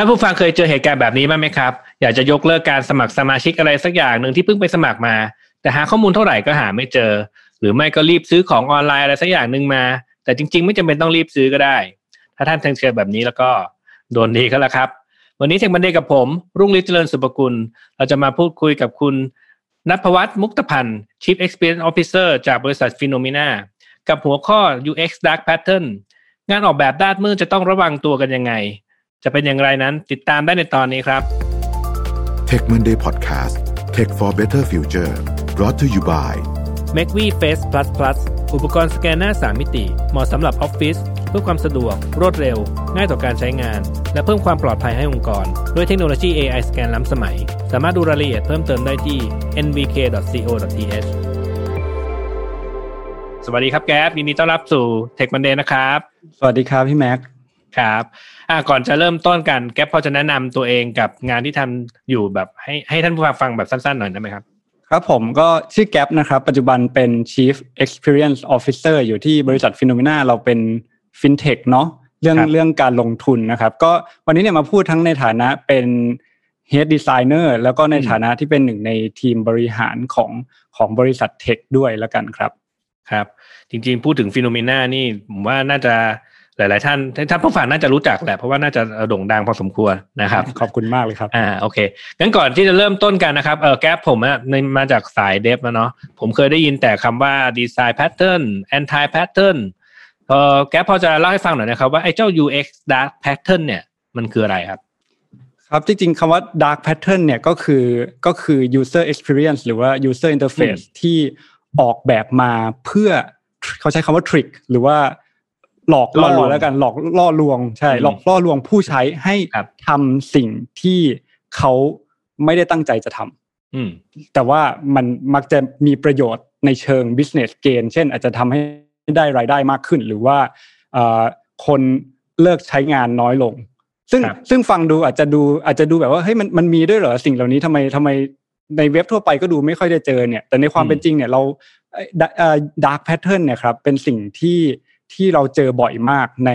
ท่านผู้ฟังเคยเจอเหตุการณ์แบบนี้บ้างไหมครับ อยากจะยกเลิกการสมัครสมาชิกอะไรสักอย่างหนึ่งที่เพิ่งไปสมัครมา แต่หาข้อมูลเท่าไหร่ก็หาไม่เจอ หรือไม่ก็รีบซื้อของออนไลน์อะไรสักอย่างหนึ่งมา แต่จริง ๆ ไม่จำเป็นต้องรีบซื้อก็ได้ ถ้าท่านเจอแบบนี้แล้วก็โดนดีก็แล้วครับ วันนี้เทคบันเดกับผม รุ่งฤทธิ์เจริญสุปกุล เราจะมาพูดคุยกับคุณนัทวัฒน์มุกตพันธ์ Chief Experience Officer จากบริษัทฟิโนเมนากับหัวข้อ UX Dark Pattern งานออกแบบด้านมืดจะต้องระวังตัวกันยังไง จะเป็นอย่างไรนั้นติดตามได้ในตอนนี้ครับ Tech Monday Podcast Tech for Better Future brought to you by m a c v Face Plus Plus อุปกรณ์สแกนหน้า 3 มิติ เหมาะสำหรับออฟฟิศเพื่อความสะดวก รวดเร็ว ง่ายต่อการใช้งาน และเพิ่มความปลอดภัยให้องค์กร ด้วยเทคโนโลยี AI สแกนล้ำสมัย สามารถดูรายละเอียดเพิ่มเติมได้ที่ nvk.co.th สวัสดีครับแก๊ปยินดีต้อนรับสู่ Tech Monday นะครับ สวัสดีครับพี่แม็กครับ อ่าก่อนจะเริ่มต้นกันแก๊ปพอจะแนะนำตัวเองกับงานที่ทำอยู่แบบให้ให้ท่านผู้ฟังฟังแบบสั้นๆหน่อยได้ไหมครับ ครับผมก็ชื่อแก๊ปนะครับ ปัจจุบันเป็น Chief Experience Officer อยู่ที่บริษัทฟิโนเมนาเราเป็น FinTech เนาะเรื่องครับเรื่องการลงทุนนะครับ ก็วันนี้เนี่ยมาพูดทั้งในฐานะเป็น Head Designer แล้วก็ในฐานะที่เป็นหนึ่งในทีมบริหารของของบริษัท tech ด้วยแล้วกันครับครับ จริงๆ พูดถึง Finnomena นี่ผมว่าน่าจะ หลาย ๆ ท่านท่านผู้ฟังน่าจะรู้จักแหละเพราะว่าน่าจะโด่งดังพอสมควรนะครับ ขอบคุณมากเลยครับอ่าโอเคงั้นก่อนที่จะเริ่มต้นกันนะครับเออแก๊ปผมอะในมาจากสาย dev นะเนาะผมเคยได้ยินแต่คำว่า design pattern anti-pattern เออแก๊ปพอจะเล่าให้ฟังหน่อยนะครับว่าไอ้เจ้า UX dark pattern เนี่ยมันคืออะไรครับ ครับจริง ๆคำว่า dark pattern เนี่ยก็คือก็คือ user experience หรือว่า user interface ที่ออกแบบมาเพื่อเขาใช้คำว่า trick หรือว่า หลอกล่ล่ออลวงแล้วกันหลอกล่อลวงใช่อืมหลอกล่อลวงผู้ใช้ให้ครับทำสิ่งที่เขาไม่ได้ตั้งใจจะทำอืมแต่ว่ามันมักจะมีประโยชน์ในเชิง business gain เช่น อาจจะทำให้ได้รายได้มากขึ้น หรือว่าเอ่อคนเลิกใช้งานน้อยลง ซึ่งครับซึ่งฟังดูอาจจะดูอาจจะดูแบบว่าเฮ้ยมันมันมีด้วยเหรอสิ่งเหล่านี้ทำไมทำไมในเว็บทั่วไปก็ดูไม่ค่อยได้เจอเนี่ย แต่ในความเป็นจริงเนี่ยเรา dark pattern เนี่ยครับเป็นสิ่งที่ ที่เราเจอบ่อยมากใน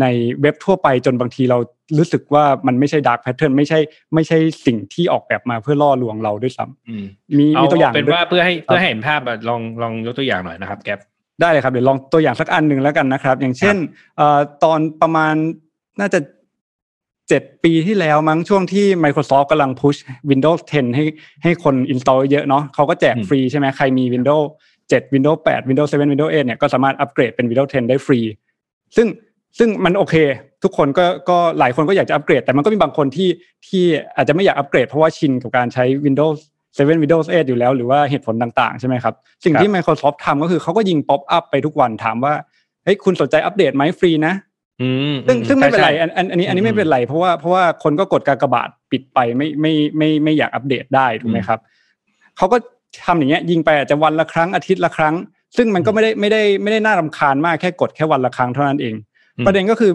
ในเว็บทั่วไปจนบางทีเรารู้สึกว่ามันไม่ใช่ dark pattern ไม่ใช่ไม่ใช่สิ่งที่ออกแบบมาเพื่อล่อลวงเราด้วยซ้ำอืมมีเอามีตัวอย่างเป็นด้วยว่าเพื่อให้เพื่อให้เห็นภาพอะลองลองยกตัวอย่างหน่อยนะครับแก๊ปได้เลยครับเดี๋ยวลองตัวอย่างสักอันหนึ่งแล้วกันนะครับ อย่างเช่นเอ่อตอนประมาณน่าจะเจ็ดปีที่แล้วมั้งช่วงที่ Microsoft กำลังพุช Windows 10 ให้ให้คน install เยอะเนาะเขาก็แจกอืมฟรีใช่ไหมใครมี Windows 7 Windows 8 Windows 7 Windows 8เนี่ยก็สามารถอัปเกรดเป็น Windows 10 ได้ฟรี ซึ่งซึ่งมันโอเค ทุกคนก็ก็หลายคนก็อยากจะอัปเกรด แต่มันก็มีบางคนที่ที่อาจจะไม่อยากอัปเกรดเพราะว่าชินกับการใช้ Windows 7 Windows 8 อยู่แล้วหรือว่าเหตุผลต่างๆ ใช่ไหมครับ สิ่งที่ Microsoft ทำก็คือเขาก็ยิงป๊อปอัพไปทุกวันถามว่าเฮ้ยคุณสนใจอัปเดตไหมฟรีนะอืมซึ่งซึ่งไม่เป็นไรใช่อันอันอันนี้อันนี้อืมไม่เป็นไรเพราะว่าเพราะว่าคนก็กดกากบาทปิดไปไม่ไม่ไม่ไม่อยากอัปเดตได้ถูกไหมครับเขาก็ ทำอย่างเงี้ยยิงไปอาจจะวันละครั้งอาทิตย์ละครั้ง ซึ่งมันก็ไม่ได้ไม่ได้ไม่ได้น่ารำคาญมากแค่กดแค่วันละครั้งเท่านั้นเองอืมประเด็นก็คือ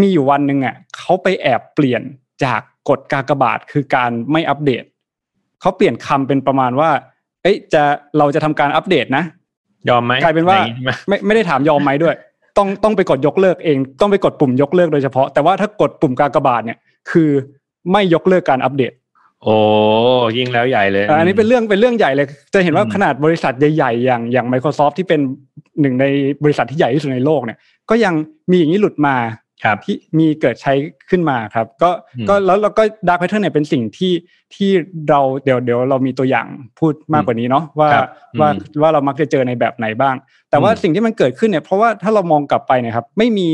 มีอยู่วันหนึ่งอะเขาไปแอบเปลี่ยนจากกดกากบาทคือการไม่อัปเดตเขาเปลี่ยนคำเป็นประมาณว่า เอ้ยจะเราจะทำการอัปเดตนะ ยอมไหมกลายเป็นว่าอย่งใช่ไหมไม่ไม่ได้ถามยอมไหมด้วย ต้องต้องไปกดยกเลิกเอง ต้องไปกดปุ่มยกเลิกโดยเฉพาะ แต่ว่าถ้ากดปุ่มกากบาทเนี่ย คือไม่ยกเลิกการอัปเดต โอ้ยิ่งแล้วใหญ่เลยอ่าอันนี้เป็นเรื่องเป็นเรื่องใหญ่เลย จะเห็นว่าอืมขนาดบริษัทใหญ่ๆ อย่างอย่าง Microsoft ที่เป็นหนึ่งในบริษัทที่ใหญ่ที่สุดในโลกเนี่ย ก็ยังมีอย่างนี้หลุดมาครับที่มีเกิดใช้ขึ้นมาครับ ก็อืมก็แล้วแล้วก็ดาร์ k แพทเทิร์นเนี่ยเป็นสิ่งที่ที่เราเดี๋ยวเดี๋ยวเรามีตัวอย่างพูดมากกว่านี้เนาะว่าครับว่าอืมว่าเรามักจะเจอในแบบไหนบ้าง แต่ว่าอืมสิ่งที่มันเกิดขึ้นเนี่ยเพราะว่าถ้าเรามองกลับไปนะครับ ไม่มี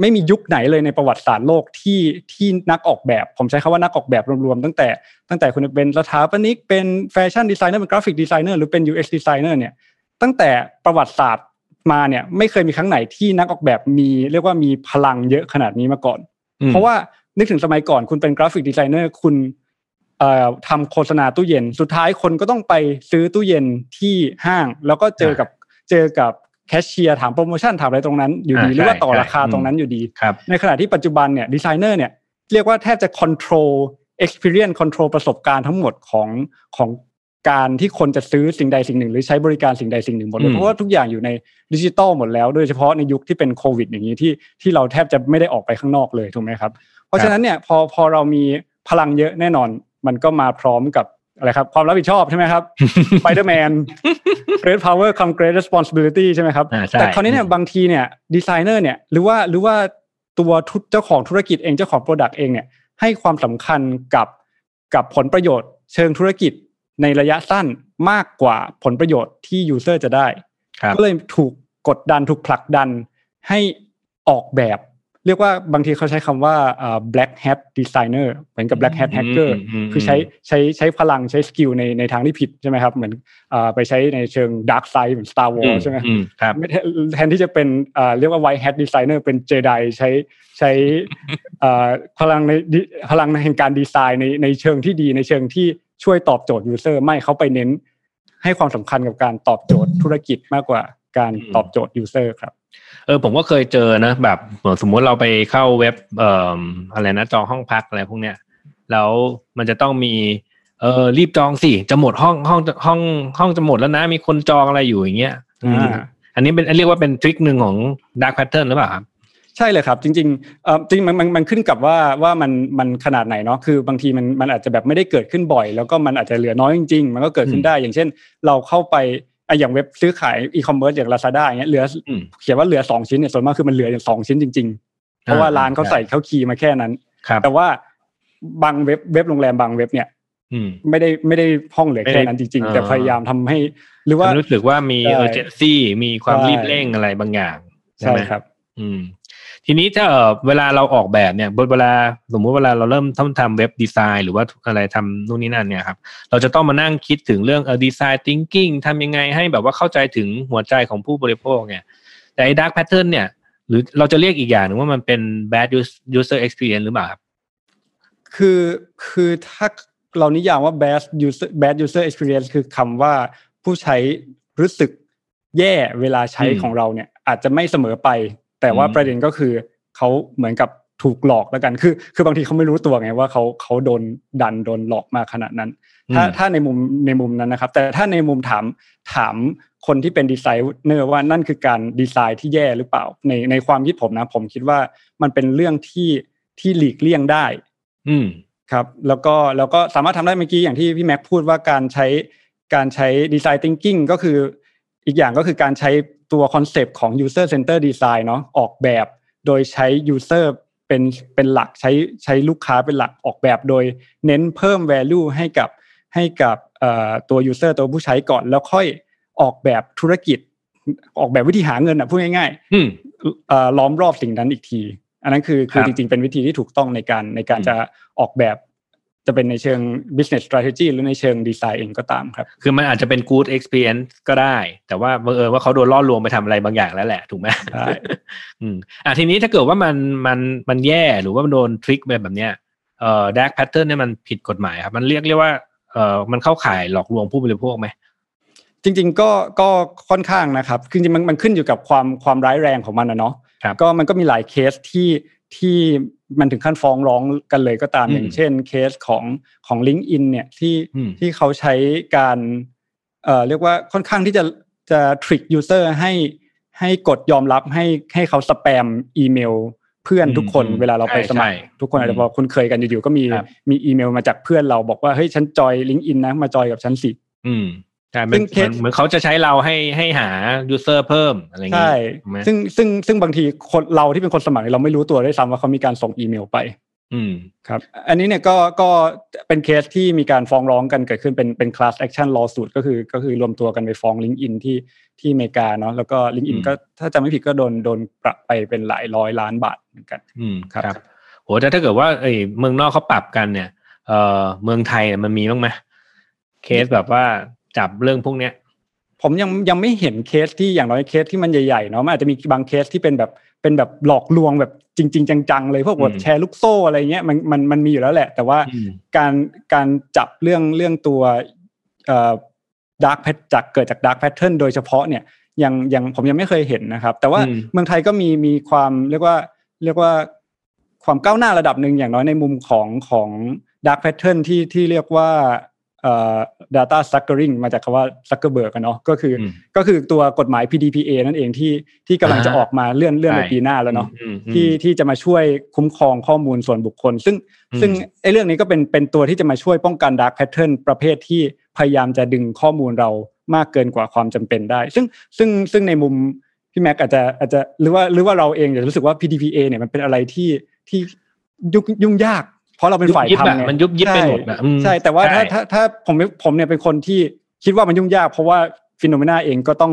ไม่มียุคไหนเลยในประวัติศาสตร์โลกที่ที่นักออกแบบ ผมใช้คำว่านักออกแบบรวมๆตั้งแต่ตั้งแต่คุณเป็นสถาปนิกเป็นfashion designer เป็น graphic designer หรือเป็น UX ดีไซเนอร์เนี่ยตั้งแต่ประวัติศาสตร์มาเนี่ยไม่เคยมีครั้งไหนที่นักออกแบบมีเรียกว่ามีพลังเยอะขนาดนี้มาก่อนอืมเพราะว่านึกถึงสมัยก่อนคุณเป็น graphic designer คุณเอ่อทำโฆษณาตู้เย็น สุดท้ายคนก็ต้องไปซื้อตู้เย็นที่ห้าง แล้วก็เจอกับเจอกับ แคชเชียร์ถามโปรโมชั่นถามอะไรตรงนั้นอยู่ดีอ่าหรือว่าใช่ต่อราคาใช่ตรงนั้นอยู่ดีครับในขณะที่ปัจจุบันเนี่ยดีไซเนอร์เนี่ยเรียกว่าแทบจะ control experience control ประสบการณ์ทั้งหมดของของการที่คนจะซื้อสิ่งใดสิ่งหนึ่ง หรือใช้บริการสิ่งใดสิ่งหนึ่งหมดเลอืยมเพราะว่าทุกอย่างอยู่ในดิจิตอลหมดแล้ว โดยเฉพาะในยุคที่เป็นโควิด อย่างนี้ที่ที่เราแทบจะไม่ได้ออกไปข้างนอกเลยถูกไหมครับ เพราะฉะนั้นเนี่ยพอพอเรามีพลังเยอะแน่นอน มันก็มาพร้อมกับ อะไรครับความรับผิดชอบใช่ไหมครับ Spider-Man Great Power come Great Responsibility ใช่ไหมครับอ่าใช่แต่คราวนี้เนี่ยบางทีเนี่ยดีไซเนอร์เนี่ยหรือว่าหรือว่าตัวทุเจ้าของธุรกิจเองเจ้าของ product เองเนี่ยให้ความสำคัญกับกับผลประโยชน์เชิงธุรกิจในระยะสั้นมากกว่าผลประโยชน์ที่ user จะได้ครับก็เลยถูกกดดันถูกผลักดันให้ออกแบบ เรียกว่าบางทีเขาใช้คำว่าอ่า black hat designer เหมือนกับ black hat hacker อืมอืมคือใช้ใช้ใช้พลังใช้ skill ในในทางที่ผิดใช่ไหมครับเหมือนอ่าไปใช้ในเชิง dark side เหมือน Star อื Wars มใช่ไหมอืมครับไม่แทนแทนที่จะเป็นอ่าเรียกว่า white hat designer เป็น Jedi ใช้ใช้อ่าพลังในดิพลังในแห่งการดีไซน์ในในเชิงที่ดีในเชิงที่ช่วยตอบโจทย์ user ไม่เขาไปเน้นให้ความสำคัญกับการตอบโจทย์ธุรกิจมากกว่า การอืมตอบโจทย์ user ครับเออผมก็เคยเจอนะแบบเหมือนสมมุติเราไปเข้าเว็บเอ่ออะไรนะจองห้องพักอะไรพวกเนี้ยแล้วมันจะต้องมีเออรีบจองสิจะหมดห้องห้องห้องห้องจะหมดแล้วนะ มีคนจองอะไรอยู่อย่างเงี้ยอืมอ่าอันนี้เป็นเรียกว่าเป็นทริคหนึ่งของ dark pattern หรือเปล่าครับใช่เลยครับ จริงๆเอ่อจริงมันมันมันขึ้นกับว่าว่ามันมันขนาดไหนเนาะคือบางทีมันมันอาจจะแบบไม่ได้เกิดขึ้นบ่อย แล้วก็มันอาจจะเหลือน้อยจริง ๆ มันก็เกิดขึ้นได้อย่างเช่น เราเข้าไป อะอย่างเว็บซื้อขายอีคอมเมิร์ซอย่าง Lazada อย่างเงี้ยเหลืออืมเขียนว่าเหลือสองชิ้นเนี่ยส่วนมากคือมันเหลืออย่างสองชิ้นจริง ๆ เพราะว่าร้านเขาใส่เขาคีย์มาแค่นั้นครับแต่ว่าบางเว็บเว็บโรงแรมบางเว็บเนี่ยอืมไม่ได้ไม่ได้ห้องเหลือไม่แค่ได้นั้นจริงอ่าๆแต่พยายามทำให้ หรือว่ารู้สึกว่ามีใช่ urgency มีความใช่รีบเร่งอะไรบางอย่างใช่ไหมครับ อืม ทีนี้ถ้าเอ่อเวลาเราออกแบบเนี่ยเวลาสมมุติเวลาเราเริ่มต้นทำ web design หรือว่าอะไรทำนู่นนี่นั่นเนี่ยครับเราจะต้องมานั่งคิดถึงเรื่องเออ design thinking ทำยังไงให้แบบว่าเข้าใจถึงหัวใจของผู้บริโภคเนี่ยแต่ไอ้ dark pattern เนี่ย หรือเราจะเรียกอีกอย่างหนึ่งว่ามันเป็น bad use- user experience หรือเปล่าครับคือคือถ้าเรานิยามว่า bad user bad user experience คือคำว่าผู้ใช้รู้สึกแย่เวลาใช้อืมของเราเนี่ย อาจจะไม่เสมอไป แต่ว่าอืมประเด็นก็คือเขาเหมือนกับถูกหลอกแล้วกันคือ คือบางทีเขาไม่รู้ตัวไงว่าเขาเขาโดนดันโดนหลอกมาขนาดนั้น ถ้าอืมถ้าในมุมในมุมนั้นนะครับ แต่ถ้าในมุมถามถามคนที่เป็นดีไซเนอร์ว่านั่นคือการดีไซน์ที่แย่หรือเปล่า ในในความคิดผมนะ ผมคิดว่ามันเป็นเรื่องที่ที่หลีกเลี่ยงได้ อืมครับ แล้วก็แล้วก็สามารถทำได้เมื่อกี้อย่างที่พี่แม็กพูดว่าการใช้การใช้ design thinking ก็คือ อีกอย่างก็คือการใช้ตัวคอนเซปต์ของ user center design เนาะออกแบบโดยใช้ user เป็นเป็นหลักใช้ใช้ลูกค้าเป็นหลักออกแบบโดยเน้นเพิ่ม value ให้กับให้กับเอ่อตัว user ตัวผู้ใช้ก่อนแล้วค่อยออกแบบธุรกิจ ออกแบบวิธีหาเงินอะพูดง่ายๆอืมเอ่อล้อมรอบสิ่งนั้นอีกที อันนั้นคือคือครับจริงๆเป็นวิธีที่ถูกต้องในการในการอืมจะออกแบบ จะเป็นในเชิง business strategy หรือในเชิงดีไซน์เองก็ตามครับ คือมันอาจจะเป็น good experience ก็ได้ แต่ว่าบังเอิญว่าเขาโดนล่อลวงไปทำอะไรบางอย่างแล้วแหละถูกไหมใช่อืมอะทีนี้ถ้าเกิดว่ามันมันมันแย่หรือว่ามันโดนทริคแบบเนี้ยเอ่อ dark pattern เนี่ยมันผิดกฎหมายครับ มันเรียกเรียกว่าเอ่อมันเข้าข่ายหลอกลวงผู้บริโภคไหมจริง ๆ ก็ก็ค่อนข้างนะครับคือจริงๆมันมันขึ้นอยู่กับความความร้ายแรงของมันนะเนาะครับก็มันก็มีหลายเคสที่ที่ มันถึงขั้นฟ้องร้องกันเลยก็ตามอืมอย่างเช่น เคสของของ LinkedIn เนี่ยที่อืมที่เขาใช้การเอ่อเรียกว่าค่อนข้างที่จะจะทริคยูเซอร์ให้ให้กดยอมรับให้ให้เขาสแปมอีเมลเพื่อนทุกคนอืมเวลาเราไปใช่สมัครใช่ทุกคนอาจจะพอคุ้นเคยกันอยู่ๆก็มีครับมีอีเมลมาจากเพื่อนเราบอกว่าเฮ้ยฉัน join LinkedIn นะมา join กับฉันสิอืม ใช่ซึ่มันงเคสเหมือนเขาจะใช้เราให้ให้หา user เพิ่มอะไรอย่างงี้ใช่ี้ถูกไหมซึ่งซึ่งซึ่งบางทีคนเราที่เป็นคนสมัครเราไม่รู้ตัวด้วยซ้ำว่าเขามีการส่งอีเมลไป อืมครับ อันนี้เนี่ยก็ก็เป็นเคสที่มีการฟ้องร้องกันเกิดขึ้นเป็นเป็น class action lawsuit ก็คือก็คือรวมตัวกันไปฟ้อง LinkedIn ที่ที่อเมริกาเนาะแล้วก็ LinkedIn อืมก็ถ้าจำไม่ผิดก็โดนโดนปรับไปเป็นหลายร้อยล้านบาทเหมือนกัน อืมครับครับโหแต่ถ้าเกิดว่าเอ้ยเมืองนอกเขาปรับกันเนี่ยเอ่อเมืองไทยเนี่ยมันมีบ้างไหมเคสแบบว่า จับเรื่องพวกเนี้ยผมยังยังไม่เห็นเคสที่อย่างน้อยเคสที่มันใหญ่ๆเนาะมันอาจจะมีบางเคสที่เป็นแบบเป็นแบบหลอกลวงแบบจริง ๆ จังๆ เลยพวกแบบอืมแชร์ลูกโซ่อะไรเงี้ยมันมันมันมีอยู่แล้วแหละ แต่ว่าอืมการการจับเรื่องเรื่องตัวเอ่อ dark pat จากเกิดจาก dark pattern โดยเฉพาะเนี่ยยังยังผมยังไม่เคยเห็นนะครับ แต่ว่าอืมเมืองไทยก็มีมีความเรียกว่าเรียกว่าความก้าวหน้าระดับหนึ่งอย่างน้อยในมุมของของ dark pattern ที่ที่เรียกว่าเอ่อ data Zuckering มาจากคำว่า Zuckerberg กันเนาะก็คืออมก็คือตัวกฎหมาย PDPA นั่นเองที่ที่กำลังจะอ่าออกมาเลื่อนเลื่อนไปใช่ปีหน้าแล้วเนาะอืมอืมที่ที่จะมาช่วยคุ้มครองข้อมูลส่วนบุคคล ซึ่งอืมซึ่งไอ้เรื่องนี้ก็เป็นเป็นตัวที่จะมาช่วยป้องกัน dark pattern ประเภทที่พยายามจะดึงข้อมูลเรามากเกินกว่าความจำเป็นได้ ซึ่งซึ่งซึ่งในมุมพี่แม็กอาจจะอาจจะหรือว่าหรือว่าเราเองจะรู้สึกว่า PDPA เนี่ยมันเป็นอะไรที่ที่ยุ่งยุ่งยากเพ ราะเราเป็นฝ่ายยุบยิบทำอะไงมันยุบยิบไปหมดอะใช่อืมใช่แต่ว่าใช่ถ้าถ้าถ้าผมผมเนี่ยเป็นคนที่คิดว่ามันยุ่งยาก เพราะว่าฟิโนเมนาเองก็ต้อง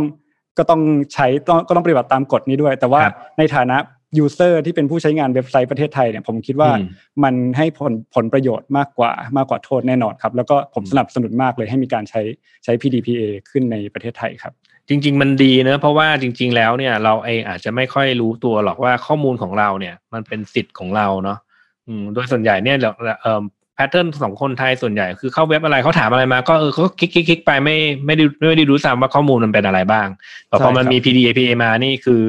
ก็ต้องใช้ต้องก็ต้องปฏิบัติตามกฎนี้ด้วย แต่ว่าครับในฐานะuser ที่เป็นผู้ใช้งานเว็บไซต์ประเทศไทยเนี่ยผมคิดว่าอืมมันให้ผลผลประโยชน์มากกว่ามากกว่าโทษแน่นอนครับ แล้วก็ผมสนับสนุนมากเลยให้มีการใช้ใช้ PDPA ขึ้นในประเทศไทยครับ จริง ๆ มันดีเนอะเพราะว่าจริง ๆ แล้วเนี่ยเราเองอาจจะไม่ค่อยรู้ตัวหรอกว่าข้อมูลของเราเนี่ยมันเป็นสิทธิ์ของเราเนาะ อืมโดยส่วนใหญ่เนี่ยเราเอ่อ pattern ของคนไทยส่วนใหญ่คือเข้าเว็บอะไรเขาถามอะไรมา ก็เออเขาคลิกคลิกคลิกไปไม่ไม่ได้ไม่ได้รู้ซ้ำว่าข้อมูลมันเป็นอะไรบ้างแต่พอมันใช่ครับมี PDPA มานี่คือ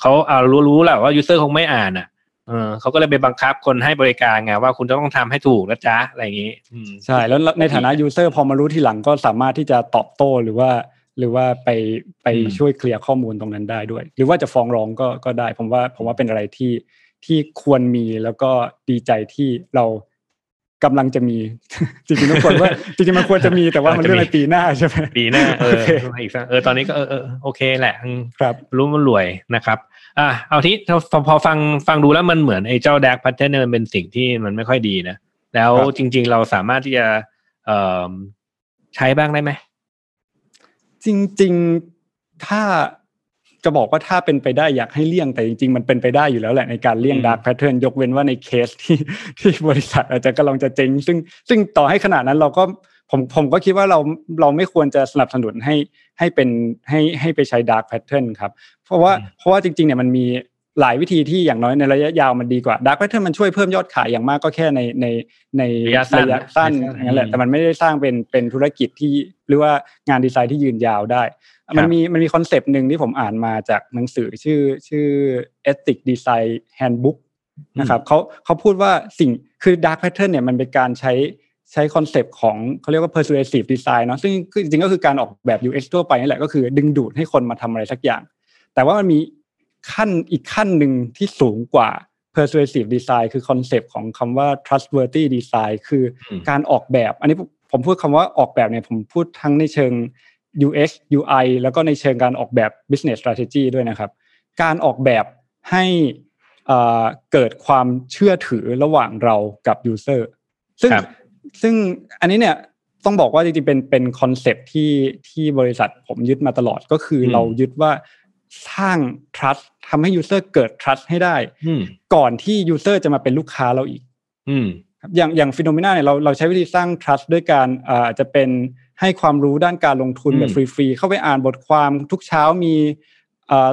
เขาเอารู้รู้แหละว่า user คงไม่อ่านอะเออเขาก็เลยไปบังคับคนให้บริการไงว่าคุณจะต้องทำให้ถูกนะจ๊ะอะไรอย่างนี้อืมใช่แล้วในฐานะ user พอมารู้ทีหลังก็สามารถที่จะตอบโต้หรือว่า หรือว่าไปไปอืมช่วยเคลียร์ข้อมูลตรงนั้นได้ด้วย หรือว่าจะฟ้องร้องก็ก็ได้ผมว่าผมว่าเป็นอะไรที่ ที่ควรมีแล้วก็ดีใจที่เรากำลังจะมี จริงๆต้องควรว่าจริงๆมันควรจะมีแต่ว่ามันเลื่อนไปปีหน้าใช่ไหมปีหน้าเออโอเคอีกสักเออตอนนี้ก็เออเออโอเคแหละอืมครับรู้มันรวยนะครับอะเอาที่พอพอฟังฟังดูแล้วมันเหมือนไอ้เจ้า dark pattern เนี่ยมันเป็นสิ่งที่มันไม่ค่อยดีนะ แล้วครับจริง ๆ เราสามารถที่จะเอ่อใช้บ้างได้ไหมจริง ๆ ถ้า จะบอกว่าถ้าเป็นไปได้อยากให้เลี่ยงแต่จริงๆ มันเป็นไปได้อยู่แล้วแหละในการเลี่ยงอืม dark pattern ยกเว้นว่าในเคสที่ที่บริษัทอาจจะกำลังจะเจ๊งซึ่งซึ่งต่อให้ขนาดนั้นเราก็ผมผมก็คิดว่าเราเราไม่ควรจะสนับสนุนให้ให้เป็นให้ให้ไปใช้ dark pattern ครับ เพราะว่าเพราะว่าจริงๆเนี่ยมันมี หลายวิธีที่อย่างน้อยในระยะยาวมันดีกว่า dark pattern มันช่วยเพิ่มยอดขายอย่างมากก็แค่ในในในระยะสั้นระยะสั้นระยะสั้นอย่างนั้นแหละอืมแต่มันไม่ได้สร้างเป็นเป็นธุรกิจที่หรือว่างานดีไซน์ที่ยืนยาวได้ มันมีมันมีคอนเซปต์หนึ่งที่ผมอ่านมาจากหนังสือชื่อชื่อ Ethic Design Handbook นะครับเขาเขาพูดว่าสิ่งคือ dark pattern เนี่ยมันเป็นการใช้ใช้คอนเซปต์ของเขาเรียกว่า persuasive design เนาะซึ่งคือจริงๆก็คือการออกแบบ UX ทั่วไปนี่แหละก็คือดึงดูดให้คนมาทำอะไรสักอย่าง แต่ว่ามันมี ขั้นอีกขั้นหนึ่งที่สูงกว่า persuasive design คือคอนเซปต์ของคำว่า trustworthy design คืออมการออกแบบ อันนี้ผมผมพูดคำว่าออกแบบเนี่ยผมพูดทั้งในเชิง UX UI แล้วก็ในเชิงการออกแบบ business strategy ด้วยนะครับ การออกแบบให้เอ่อเกิดความเชื่อถือระหว่างเรากับ user ซึ่งครับซึ่งอันนี้เนี่ยต้องบอกว่าจริงๆเป็นเป็นคอนเซปต์ที่ที่บริษัทผมยึดมาตลอดก็คืออมเรายึดว่า สร้าง trust ทำให้ user เกิด trust ให้ได้อืมก่อนที่ user จะมาเป็นลูกค้าเราอีกอืมครับอย่างอย่างฟิโนเมนาเนี่ยเราเราใช้วิธีสร้าง trust ด้วยการอ่าอาจจะเป็นให้ความรู้ด้านการลงทุนอืมแบบฟรีๆ เข้าไปอ่านบทความทุกเช้ามี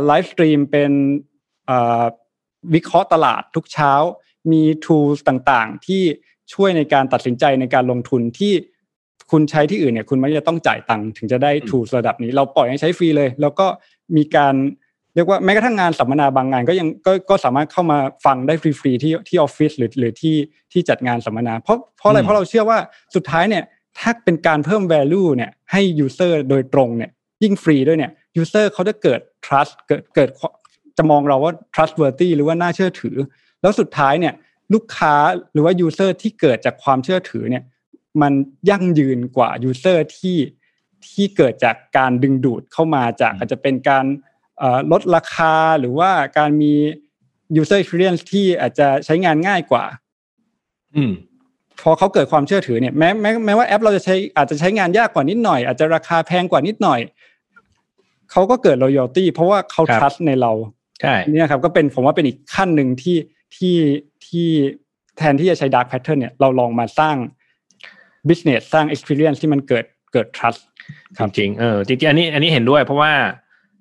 ไลฟ์สตรีมเป็นอ่าวิเคราะห์ตลาดทุกเช้ามี tools ต่างๆ ที่ช่วยในการตัดสินใจในการลงทุนที่คุณใช้ที่อื่นเนี่ยคุณไม่จะต้องจ่ายตังค์ถึงจะได้ tools ระดับนี้ เราปล่อยให้ใช้ฟรีเลย แล้วก็ มีการเรียกว่าแม้กระทั่งงานสัมมนาบางงาน ก็ยังก็ก็สามารถเข้ามาฟังได้ฟรีๆที่ที่ออฟฟิศหรือหรือที่ที่จัดงานสัมมนา เพราะเพราะอะไรอืมเพราะเราเชื่อว่าสุดท้ายเนี่ยถ้าเป็นการเพิ่ม value เนี่ยให้ user โดยตรงเนี่ยยิ่งฟรีด้วยเนี่ย user เขาจะเกิด trust เกิดเกิดจะมองเราว่า trustworthy หรือว่าน่าเชื่อถือ แล้วสุดท้ายเนี่ยลูกค้าหรือว่า user ที่เกิดจากความเชื่อถือเนี่ยมันยั่งยืนกว่า user ที่ ที่เกิดจากการดึงดูดเข้ามาจากอาจจะเป็นการเอ่อลดราคาหรือว่าการมี user experience ที่อาจจะใช้งานง่ายกว่า อืมพอเขาเกิดความเชื่อถือเนี่ยแม้แม้แม้ว่าแอปเราจะใช้อาจจะใช้งานยากกว่านิดหน่อย อาจจะราคาแพงกว่านิดหน่อย เขาก็เกิด loyalty เพราะว่าเขาครับ trust ในเราใช่เนี่ยครับก็เป็นผมว่าเป็นอีกขั้นหนึ่งที่ที่ที่แทนที่จะใช้ dark pattern เนี่ยเราลองมาสร้าง business สร้าง experience ที่มันเกิดเกิด trust ค ครับจริงๆเออจริงๆอันนี้อันนี้เห็นด้วย เพราะว่า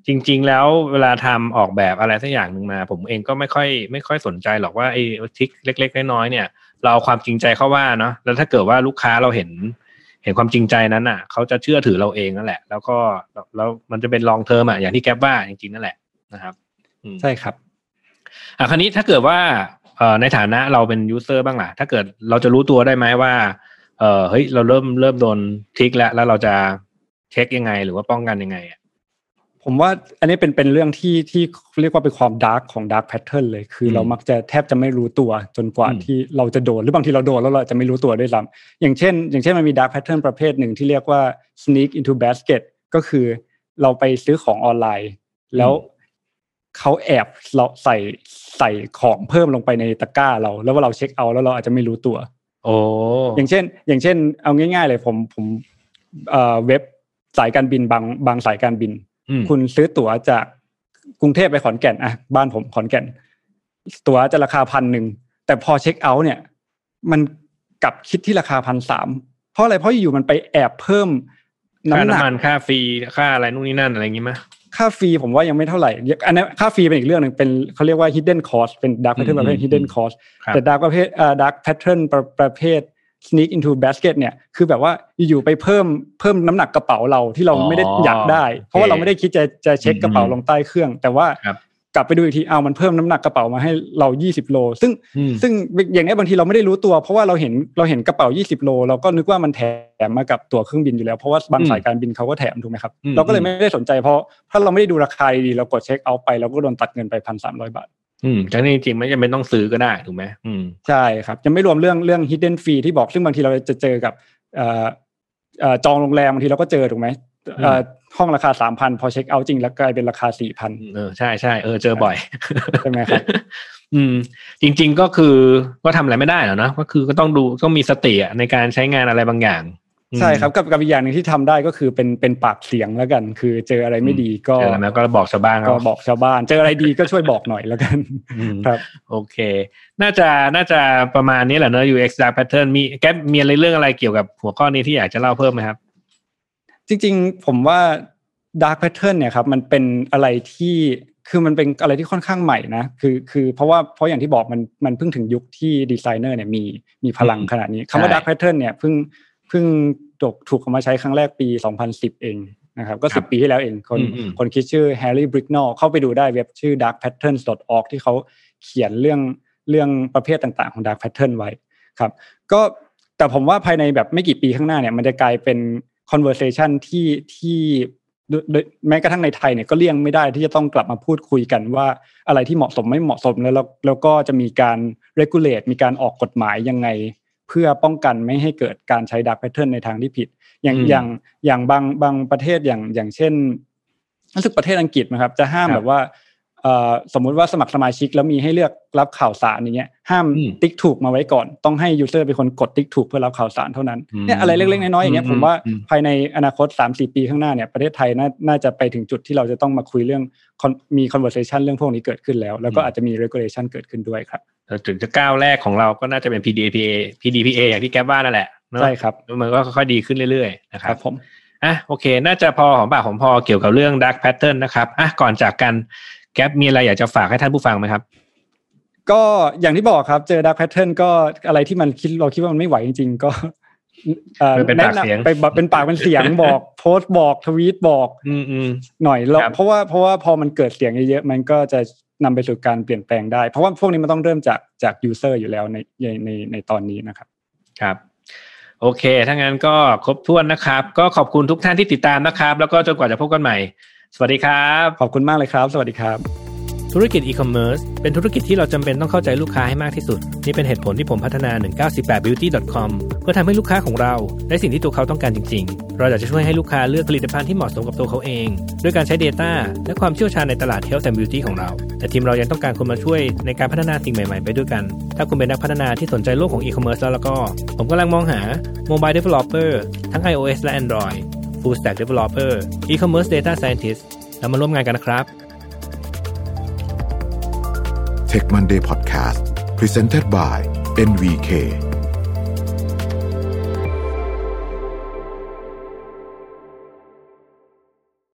จริง ๆ แล้วเวลาทำออกแบบอะไรสักอย่างหนึ่งมา ผมเองก็ไม่ค่อยไม่ค่อยสนใจหรอกว่าไอ้ trick เล็ก ๆ น้อยๆเนี่ย เราเอาความจริงใจเข้าว่าเนาะแล้วถ้าเกิดว่าลูกค้าเราเห็น เห็นความจริงใจนั้นอะ เขาจะเชื่อถือเราเองนั่นแหละ แล้วก็แล้วมันจะเป็น long term อะอย่างที่แก๊ปว่าจริงๆนั่นแหละนะครับอืมใช่ครับอะคราวนี้ถ้าเกิดว่าเอ่อในฐานะเราเป็น user บ้างล่ะ ถ้าเกิดเราจะรู้ตัวได้ไหมว่าเออเฮ้ยเราเริ่มเริ่มโดน trick แล้วแล้วเราจะเช็คยังไง หรือว่าป้องกันยังไงอะผมว่าอันนี้เป็นเป็นเรื่องที่ที่เรียกว่าเป็นความ dark ของ dark pattern เลย คืออมเรามักจะแทบจะไม่รู้ตัวจนกว่าอืมที่เราจะโดน หรือบางทีเราโดนแล้วเราจะไม่รู้ตัวด้วยซ้ำอย่างเช่น อย่างเช่นมันมี dark pattern ประเภทหนึ่งที่เรียกว่า sneak into basket ก็คือเราไปซื้อของออนไลน์ แล้วเขาแอบเราใส่ใส่ของเพิ่มลงไปในตะกร้าเรา แล้วว่าเรา check out แล้วเราอาจจะไม่รู้ตัว โอ้อย่างเช่น อย่างเช่น เอาง่าย ๆ เลยผมผมเอ่อเว็บ สายการบินบางบางสายการบินอืมคุณซื้อตั๋วจากกรุงเทพไปขอนแก่นอะบ้านผมขอนแก่น ตั๋วจะราคาพันหนึ่งแต่พอเช็คเอาท์เนี่ย มันกลับคิดที่ราคาพันสามเพราะอะไรเพราะอยู่มันไปแอบเพิ่มค่าน้ำหนักน้ำมันค่าฟรีค่าอะไรนู่นนี่นั่นอะไรอย่างงี้มั้ยค่าฟรีผมว่ายังไม่เท่าไหร่ อันนั้นค่าฟรีเป็นอีกเรื่องหนึ่งเป็นเขาเรียกว่า hidden cost เป็น dark pattern อืมประเภทอืม hidden cost ครับแต่ dark ประเภทเอ่อ dark pattern ประประเภท sneak into basket เนี่ยคือแบบว่าอยู่ๆไปเพิ่มเพิ่มน้ำหนักกระเป๋าเราที่เราอ๋อไม่ได้อยากได้ เพราะว่าเราไม่ได้คิดจะจะเช็คกระเป๋าอืมลงใต้เครื่อง แต่ว่าครับกลับไปดูอีกทีเอามันเพิ่มน้ำหนักกระเป๋ามาให้เรา 20 โล ซึ่งอืมซึ่งอย่างนี้ยบางทีเราไม่ได้รู้ตัว เพราะว่าเราเห็นเราเห็นกระเป๋า 20 โล เราก็นึกว่ามันแถมมากับตั๋วเครื่องบินอยู่แล้วเพราะว่าบางอืมสายการบินเขาก็แถมถูกไหมครับอืมเราก็เลยไม่ได้สนใจเพราะถ้าเราไม่ได้ดูราคาดีๆเรากดเช็คเอาท์ไปเราก็โดนตัดเงินไปพันสามร้อยบาท อืมทั้งนี้จริงๆไม่จำเป็นต้องซื้อก็ได้ถูกไหมอืมใช่ครับยังไม่รวมเรื่องเรื่อง hidden fee ที่บอกซึ่งบางทีเราจะเจอกับเอ่อเอ่อจองโรงแรมบางทีเราก็เจอถูกไหมเอ่อห้องราคาสามพันพอเช็คเอาท์จริงแล้วกลายเป็นราคาสี่พันเออใช่ใช่เออเจอบ่อยใช่ไหมครับอืม จริง ๆก็คือก็ทำอะไรไม่ได้หรอกเนอะก็คือก็ต้องดูต้องมีสติอะในการใช้งานอะไรบางอย่างอืม ใช่ครับกับกับอีกอย่างหนึ่งที่ทำได้ก็คือเป็นเป็นปากเสียงแล้วกัน คือเจออะไรไม่ดีก็เจออะไรมาก็บอกชาวบ้านก็เขาบอกชาวบ้าน เจออะไรดีก็ช่วยบอกหน่อยแล้วกันอืมครับโอเค น่าจะน่าจะประมาณนี้แหละเนอะ UX Dark Pattern มีแกปมีอะไรเรื่องอะไรเกี่ยวกับหัวข้อนี้ที่อยากจะเล่าเพิ่มไหมครับ จริง ๆ ผมว่า dark pattern เนี่ยครับมันเป็นอะไรที่คือมันเป็นอะไรที่ค่อนข้างใหม่นะคือคือเพราะว่าเพราะอย่างที่บอกมันมันเพิ่งถึงยุคที่ดีไซเนอร์เนี่ยมีมีพลังอืมขนาดนี้คำว่าใช่ dark pattern เนี่ยเพิ่ง เพิ่งถูกถูกเอามาใช้ครั้งแรกปี 2010 เองนะครับก็ครับ10ปีที่แล้วเองคนอืมอืมคนคิดชื่อ Harry Bricknell เข้าไปดูได้เว็บชื่อ darkpatterns.org ที่เขาเขียนเรื่องเรื่องประเภทต่างๆของ dark pattern ไว้ครับ ก็แต่ผมว่าภายในแบบไม่กี่ปีข้างหน้าเนี่ยมันจะกลายเป็น conversation ที่ที่โดยโดยแม้กระทั่งในไทยเนี่ยก็เลี่ยงไม่ได้ที่จะต้องกลับมาพูดคุยกันว่าอะไรที่เหมาะสมไม่เหมาะสมแล้วแล้วแล้วก็จะมีการ regulate มีการออกกฎหมายยังไง เพื่อป้องกันไม่ให้เกิดการใช้ dark pattern ในทางที่ผิด อย่างอืมอย่างอย่างบางบางประเทศอย่างอย่างเช่นรู้สึกประเทศอังกฤษนะครับ จะห้ามครับแบบว่าเอ่อสมมุติว่าสมัครสมาชิกแล้วมีให้เลือกรับข่าวสารอย่างเงี้ยห้ามอืมติ๊กถูกมาไว้ก่อน ต้องให้ยูเซอร์เป็นคนกดติ๊กถูกเพื่อรับข่าวสารเท่านั้นอืมเนี่ยอะไรเล็กๆน้อยๆอย่างเงี้ยอืมผมว่าอืมภายในอนาคต 3-4 ปีข้างหน้าเนี่ยประเทศไทยน่าน่าจะไปถึงจุดที่เราจะต้องมาคุยเรื่อง con- มี conversation เรื่องพวกนี้เกิดขึ้นแล้ว แล้วก็อาจจะมี regulation เกิดขึ้นด้วยครับแล้ว ถึงจะก้าวแรกของเราก็น่าจะเป็น PDPA PDPA อย่างที่แก๊ปว่านั่นแหละเนอะใช่ครับแล้วมันก็ค่อยๆดีขึ้นเรื่อยๆนะคครัรับบผมอะโอเค น่าจะพอของปากของพอเกี่ยวกับเรื่อง Dark Pattern นะครับอะก่อนจากกันแก๊ปมีอะไรอยากจะฝากให้ท่านผู้ฟังไหมครับ ก็อย่างที่บอกครับเจอ dark pattern ก็อะไรที่มันคิดเราคิดว่ามันไม่ไหวจริงๆ ก็เอ่อเป็นปากแะำเสียงไปบอกเป็นปากเป็นเสียงบอกโพสต์บอกทวีตบอก อืมอืมหน่อยแล้วครับเพราะว่าเพราะว่าพอมันเกิดเสียงเยอะๆมันก็จะ นำไปสู่การเปลี่ยนแปลงได้ เพราะว่าพวกนี้มันต้องเริ่มจากจาก user อยู่แล้วในในในในตอนนี้นะครับครับโอเค ถ้างั้นก็ครบถ้วนนะครับ ก็ขอบคุณทุกท่านที่ติดตามนะครับ แล้วก็จนกว่าจะพบกันใหม่ สวัสดีครับ ขอบคุณมากเลยครับ สวัสดีครับ ธุรกิจอีคอมเมิร์ซเป็นธุรกิจที่เราจำเป็นต้องเข้าใจลูกค้าให้มากที่สุด นี่เป็นเหตุผลที่ผมพัฒนา 1998beauty.com เพื่อทำให้ลูกค้าของเราได้สิ่งที่ตัวเขาต้องการจริง ๆ เราอยากจะช่วยให้ลูกค้าเลือกผลิตภัณฑ์ที่เหมาะสมกับตัวเขาเอง ด้วยการใช้ Data และความเชี่ยวชาญในตลาด Health and Beauty ของเรา แต่ทีมเรายังต้องการคนมาช่วยในการพัฒนาสิ่งใหม่ๆ ไปด้วยกัน ถ้าคุณเป็นนักพัฒนาที่สนใจโลกของอีคอมเมิร์ซแล้วแล้วก็ ผมกำลังมองหา Mobile Developer ทั้ง iOS และ Android Full Stack Developer E-commerce Data Scientist แล้วมาร่วมงานกันนะครับ Tech Monday Podcast Presented by NVK